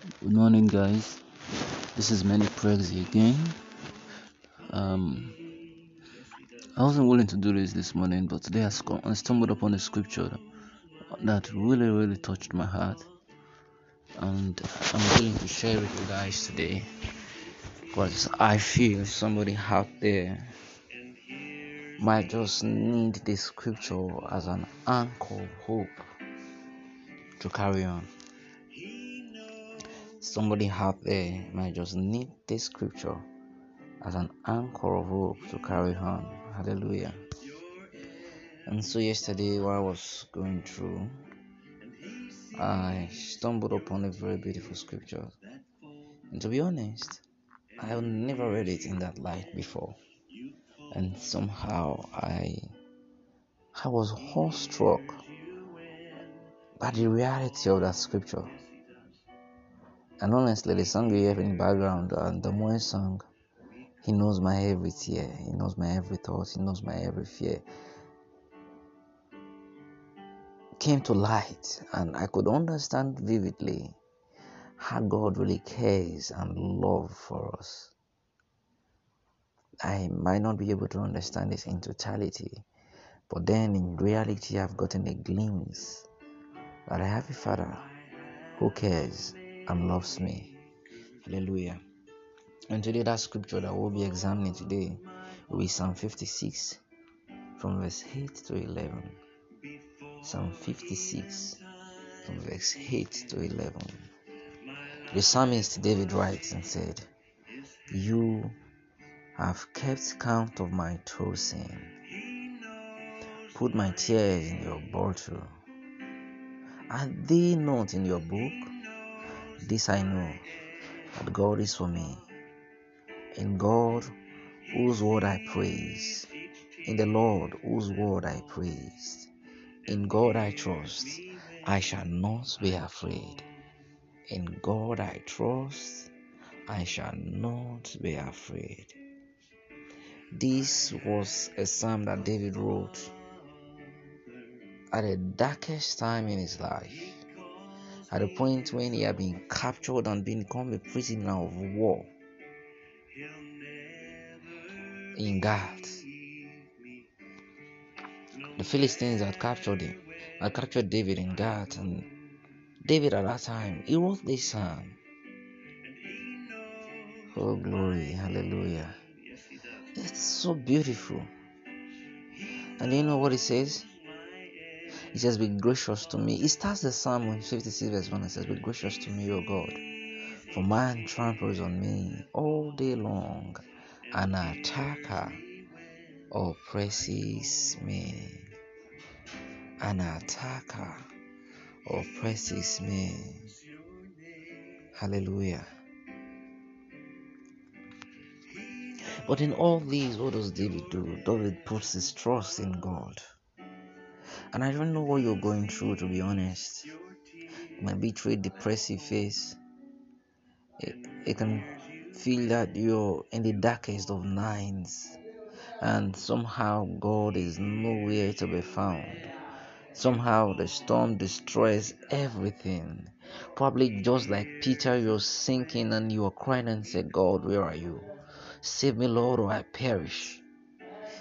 Good morning, guys. This is Many Prayers again. Um, I wasn't willing to do this this morning, but today I, sc- I stumbled upon a scripture that really, really touched my heart, and I'm willing to share it with you guys today because I feel somebody out there might just need this scripture as an anchor of hope to carry on. Somebody out there might just need this scripture as an anchor of hope to carry on. Hallelujah. And so, yesterday, while I was going through, I stumbled upon a very beautiful scripture. And to be honest, I have never read it in that light before. And somehow I I was awestruck by the reality of that scripture. And honestly, the song you hear in uh, the background, and the more song, He knows my every tear, He knows my every thought, He knows my every fear, came to light, and I could understand vividly how God really cares and love for us. I might not be able to understand this in totality, but then in reality, I've gotten a glimpse that I have a Father who cares and loves me. Hallelujah. And today, that scripture that we'll be examining today will be Psalm 56 from verse 8 to 11. Psalm 56 from verse 8 to 11. The psalmist David writes and said, You have kept count of my tossing, put my tears in your bottle. Are they not in your book? This I know that God is for me. In God, whose word I praise. In the Lord, whose word I praise. In God I trust. I shall not be afraid. In God I trust. I shall not be afraid. This was a psalm that David wrote at the darkest time in his life, at the point when he had been captured and become a prisoner of war in Gath. The Philistines had captured him, had captured David in Gath, and David at that time he wrote this psalm. Oh glory, hallelujah. It's so beautiful. And you know what it says? It says, Be gracious to me. It starts the Psalm in 56 verse 1 and says, Be gracious to me, O God. For man tramples on me all day long, an attacker oppresses me. An attacker oppresses me. Hallelujah. But in all these, what does David do? David puts his trust in God. And I don't know what you're going through, to be honest. It might be through a depressive phase. It, it can feel that you're in the darkest of nights, and somehow God is nowhere to be found. Somehow the storm destroys everything. Probably just like Peter, you're sinking and you're crying and say, God, where are you? Save me, Lord, or I perish.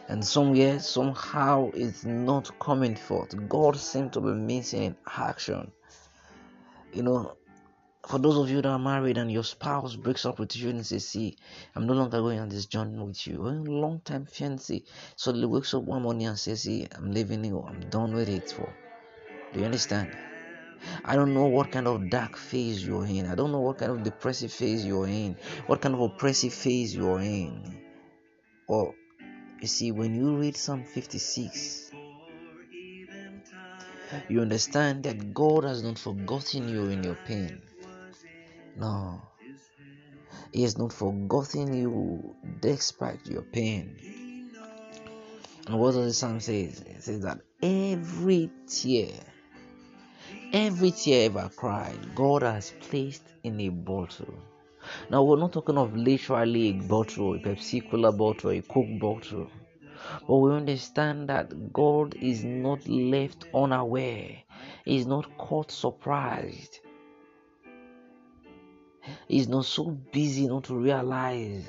And somewhere, somehow, it's not coming forth. God seems to be missing in action. You know, for those of you that are married and your spouse breaks up with you and says, See, I'm no longer going on this journey with you. A long time fiancé suddenly wakes up one morning and says, See, I'm leaving you, I'm done with it for. Do you understand? I don't know what kind of dark phase you're in. I don't know what kind of depressive phase you're in, what kind of oppressive phase you're in. Or you see, when you read Psalm 56, you understand that God has not forgotten you in your pain. No, He has not forgotten you despite your pain. And what does the psalm say? It says that every tear, every tear ever cried, God has placed in a bottle. Now we're not talking of literally a bottle, a Pepsi Cola bottle, a Coke bottle. But we understand that God is not left unaware. He is not caught surprised. He's not so busy not to realize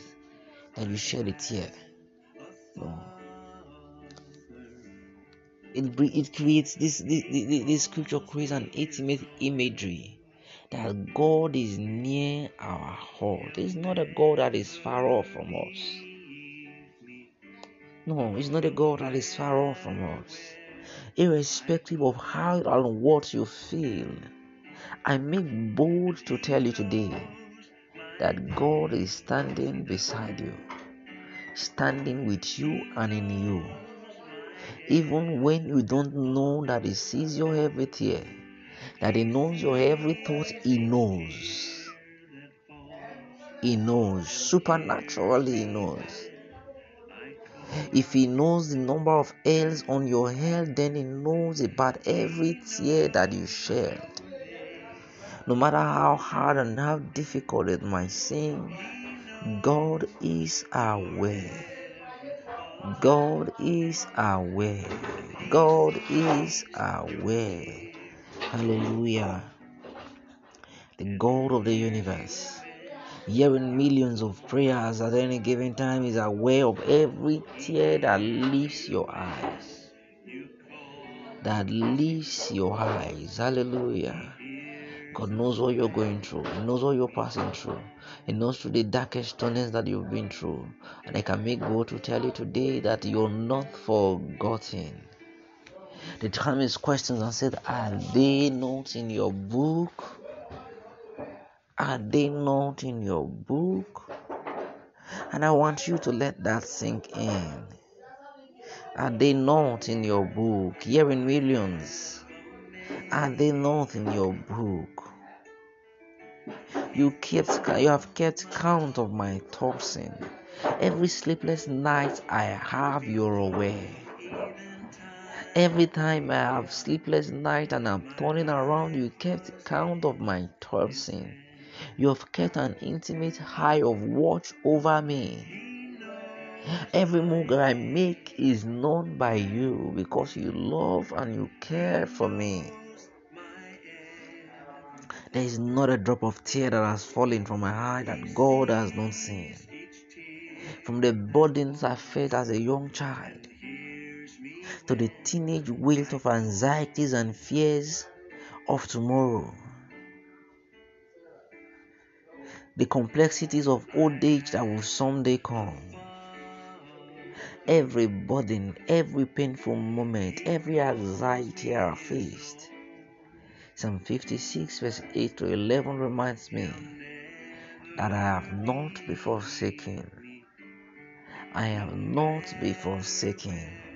that you shed a tear. No. It, it creates this, this, this, this scripture creates an intimate imagery that God is near our heart. It's not a God that is far off from us. No, it's not a God that is far off from us. Irrespective of how and what you feel, I make bold to tell you today that God is standing beside you, standing with you and in you. Even when you don't know that He sees your every tear, that He knows your every thought, He knows. He knows. Supernaturally, He knows. If He knows the number of hairs on your head, then He knows about every tear that you shed. No matter how hard and how difficult it might seem, God is aware. God is aware. God is aware. Hallelujah. The God of the universe, hearing millions of prayers at any given time, is aware of every tear that leaves your eyes. That leaves your eyes. Hallelujah. God knows what you're going through. He knows what you're passing through. He knows through the darkest tunnels that you've been through. And I can make God to tell you today that you're not forgotten. The psalmist questions and said, Are they not in your book? Are they not in your book? And I want you to let that sink in. Are they not in your book? Hearing millions. Are they not in your book? You kept you have kept count of my tossing. Every sleepless night I have you're aware. Every time I have sleepless night and I'm turning around, you kept count of my tossing. You have kept an intimate high of watch over me. Every move I make is known by you because you love and you care for me. There is not a drop of tear that has fallen from my eye that God has not seen. From the burdens I felt as a young child, to the teenage weight of anxieties and fears of tomorrow. The complexities of old age that will someday come. Every burden, every painful moment, every anxiety I faced. Psalm 56, verse 8 to 11 reminds me that I have not been forsaken. I have not been forsaken.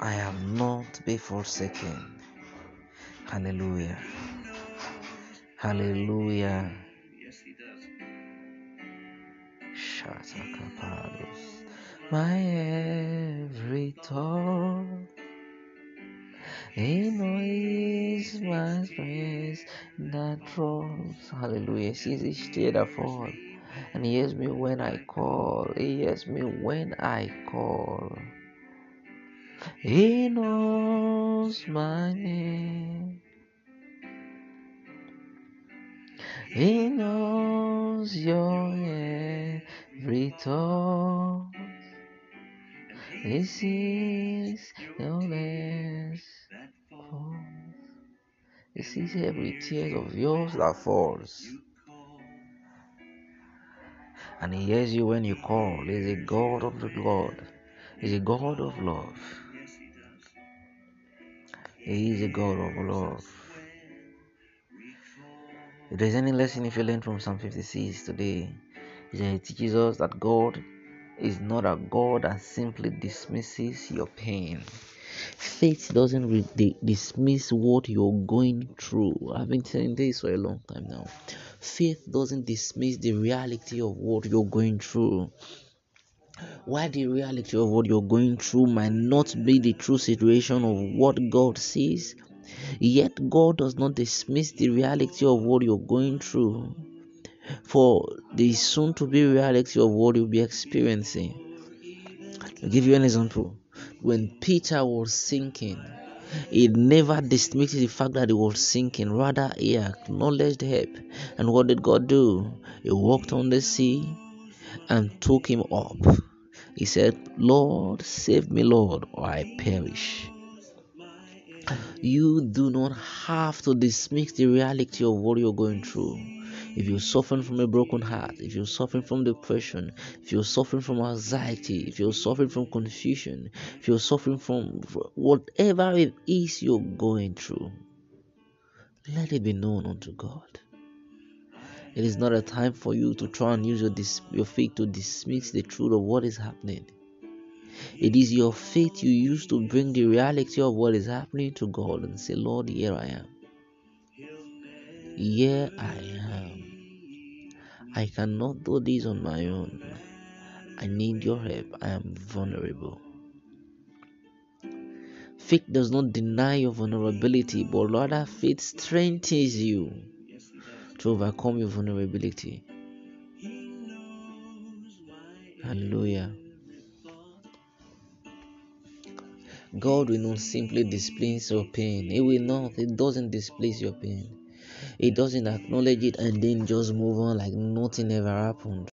I have not been forsaken. Hallelujah. Hallelujah. My every thought he knows my praise that drops. Hallelujah. Each tear that falls. And he hears me when I call. He hears me when I call. He knows my name. He knows your every thought. He sees your last He sees every tear of yours that falls. And He hears you when you call. He's a God of the Lord. He's a God of love. He is a God of love. If there's any lesson if you learn from Psalm 56 today, it teaches us that God is not a God that simply dismisses your pain. Faith doesn't re- dismiss what you're going through. I've been saying this for a long time now. Faith doesn't dismiss the reality of what you're going through. Why the reality of what you're going through might not be the true situation of what God sees, yet God does not dismiss the reality of what you're going through for the soon to be reality of what you'll be experiencing. I'll give you an example. When Peter was sinking, He never dismissed the fact that he was sinking, rather, he acknowledged help. And what did God do? He walked on the sea and took him up. He said, Lord, save me, Lord, or I perish. You do not have to dismiss the reality of what you're going through. If you're suffering from a broken heart, if you're suffering from depression, if you're suffering from anxiety, if you're suffering from confusion, if you're suffering from whatever it is you're going through, let it be known unto God. It is not a time for you to try and use your, dis- your faith to dismiss the truth of what is happening. It is your faith you use to bring the reality of what is happening to God and say, Lord, here I am. Here I am. I cannot do this on my own. I need your help. I am vulnerable. Faith does not deny your vulnerability, but rather faith strengthens you to overcome your vulnerability. Hallelujah. God will not simply displace your pain. He will not. It doesn't displace your pain. It doesn't acknowledge it and then just move on like nothing ever happened.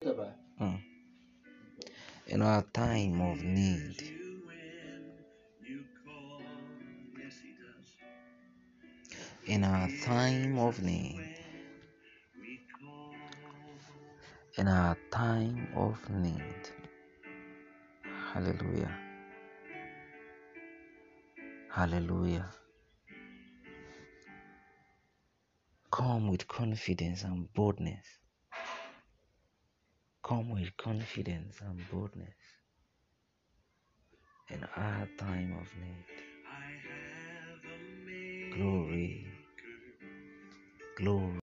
Hmm. In our time of need, in our time of need, in our time of need. Hallelujah. Hallelujah. Come with confidence and boldness. Come with confidence and boldness in our time of need. Glory. Glory.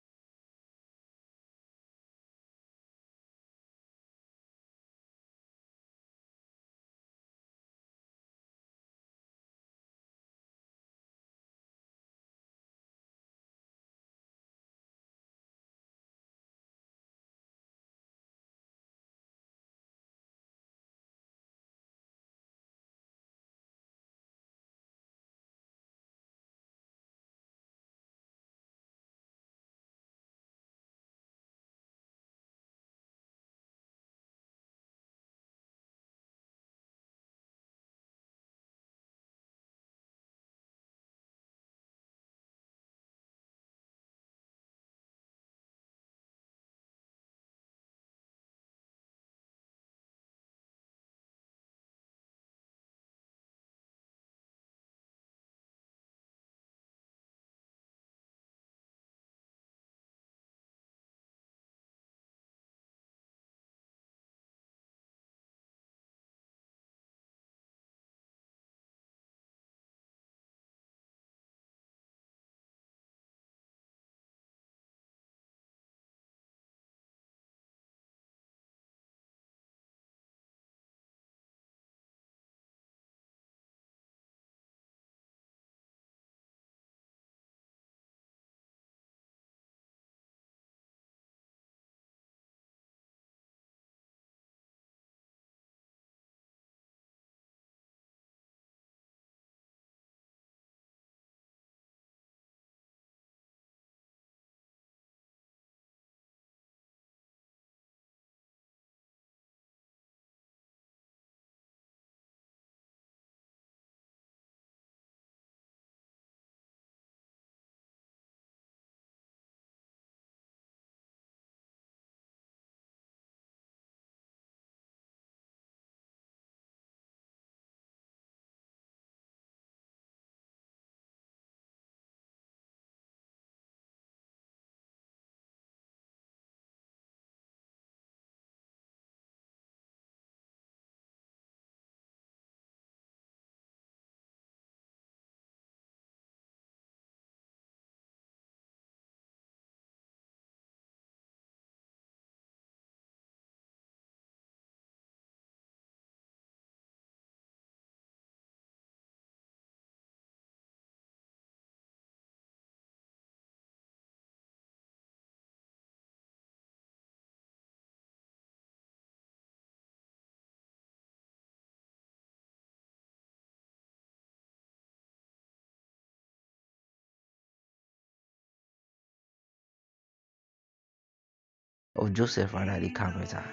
Of Joseph rather the carpenter.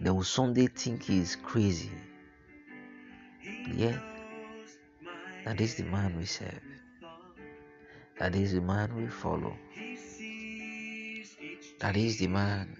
They will someday think he is crazy. Yet that is the man we serve. That is the man we follow. That is the man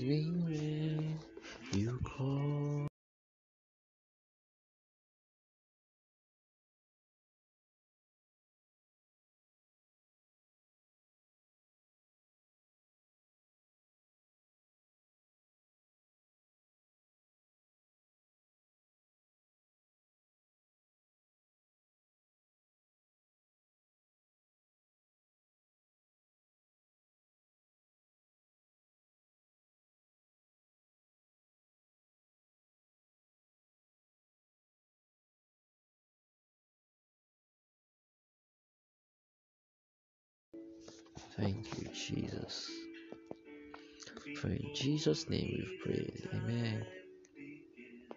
We Thank you, Jesus. For in Jesus' name we've prayed. Amen.